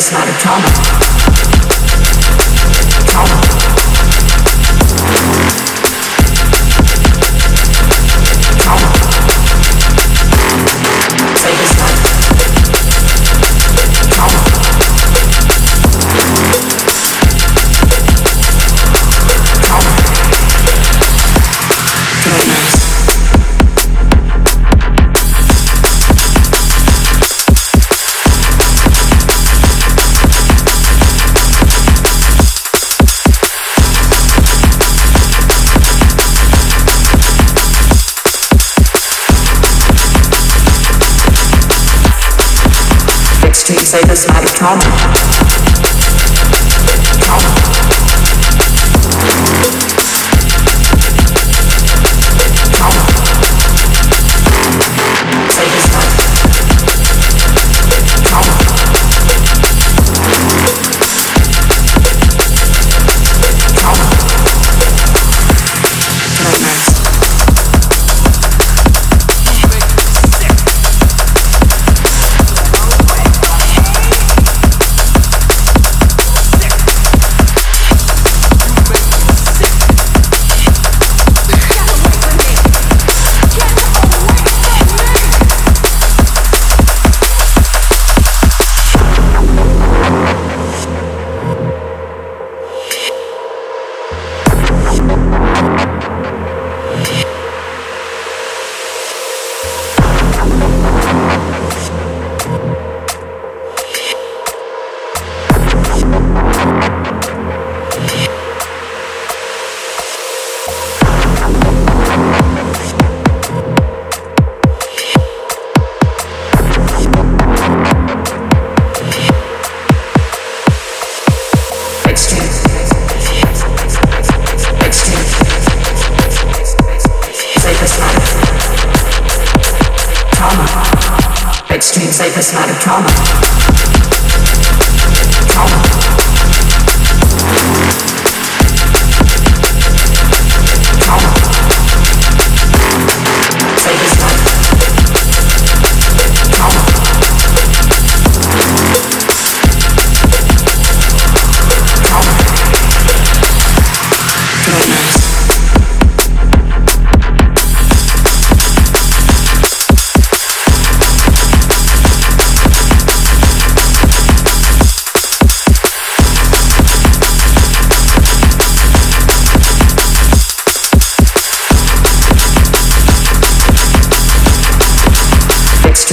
trauma. Trauma. Trauma. Save his life. Trauma. Trauma. Psychosomatic trauma. Trauma. Extreme. Safest trauma. Trauma. Trauma.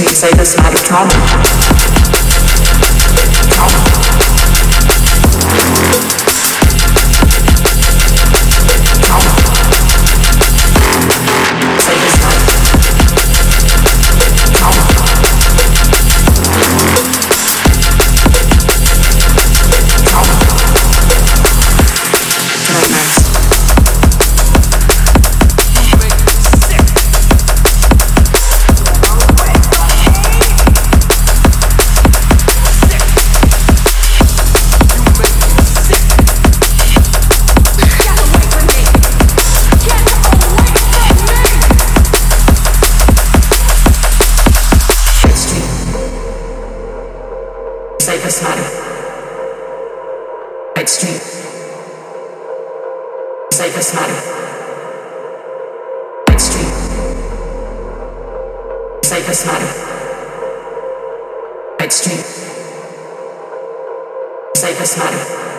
Extreme psychosomatic trauma. Trauma. Trauma. Safest matter. Extreme. Safest matter. Extreme. Safest matter. Extreme. Safest matter.